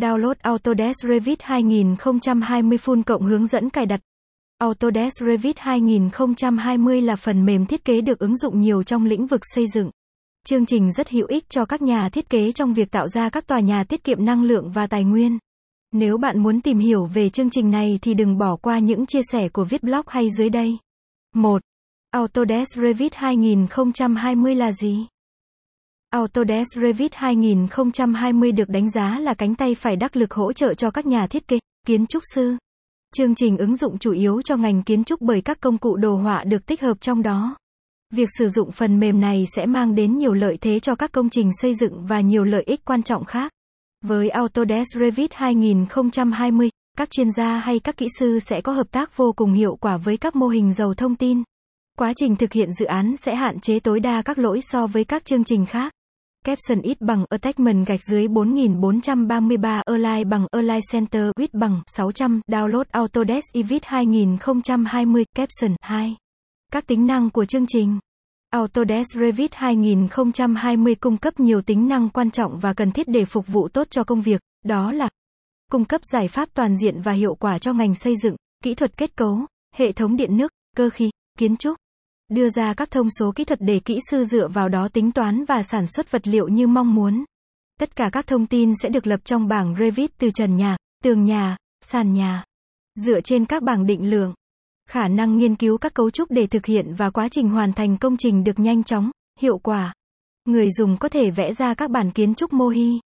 Download Autodesk Revit 2020 Full cộng hướng dẫn cài đặt. Autodesk Revit 2020 là phần mềm thiết kế được ứng dụng nhiều trong lĩnh vực xây dựng. Chương trình rất hữu ích cho các nhà thiết kế trong việc tạo ra các tòa nhà tiết kiệm năng lượng và tài nguyên. Nếu bạn muốn tìm hiểu về chương trình này thì đừng bỏ qua những chia sẻ của viết blog hay dưới đây. 1. Autodesk Revit 2020 là gì? Autodesk Revit 2020 được đánh giá là cánh tay phải đắc lực hỗ trợ cho các nhà thiết kế, kiến trúc sư. Chương trình ứng dụng chủ yếu cho ngành kiến trúc bởi các công cụ đồ họa được tích hợp trong đó. Việc sử dụng phần mềm này sẽ mang đến nhiều lợi thế cho các công trình xây dựng và nhiều lợi ích quan trọng khác. Với Autodesk Revit 2020, các chuyên gia hay các kỹ sư sẽ có hợp tác vô cùng hiệu quả với các mô hình giàu thông tin. Quá trình thực hiện dự án sẽ hạn chế tối đa các lỗi so với các chương trình khác. Caption ít bằng Attachment gạch dưới 4433 Align bằng Align Center width bằng 600 Download Autodesk Evit 2020 Caption 2 Các tính năng của chương trình Autodesk Revit 2020 cung cấp nhiều tính năng quan trọng và cần thiết để phục vụ tốt cho công việc, đó là cung cấp giải pháp toàn diện và hiệu quả cho ngành xây dựng, kỹ thuật kết cấu, hệ thống điện nước, cơ khí, kiến trúc. Đưa ra các thông số kỹ thuật để kỹ sư dựa vào đó tính toán và sản xuất vật liệu như mong muốn. Tất cả các thông tin sẽ được lập trong bảng Revit từ trần nhà, tường nhà, sàn nhà. Dựa trên các bảng định lượng, khả năng nghiên cứu các cấu trúc để thực hiện và quá trình hoàn thành công trình được nhanh chóng, hiệu quả. Người dùng có thể vẽ ra các bản kiến trúc mô hi,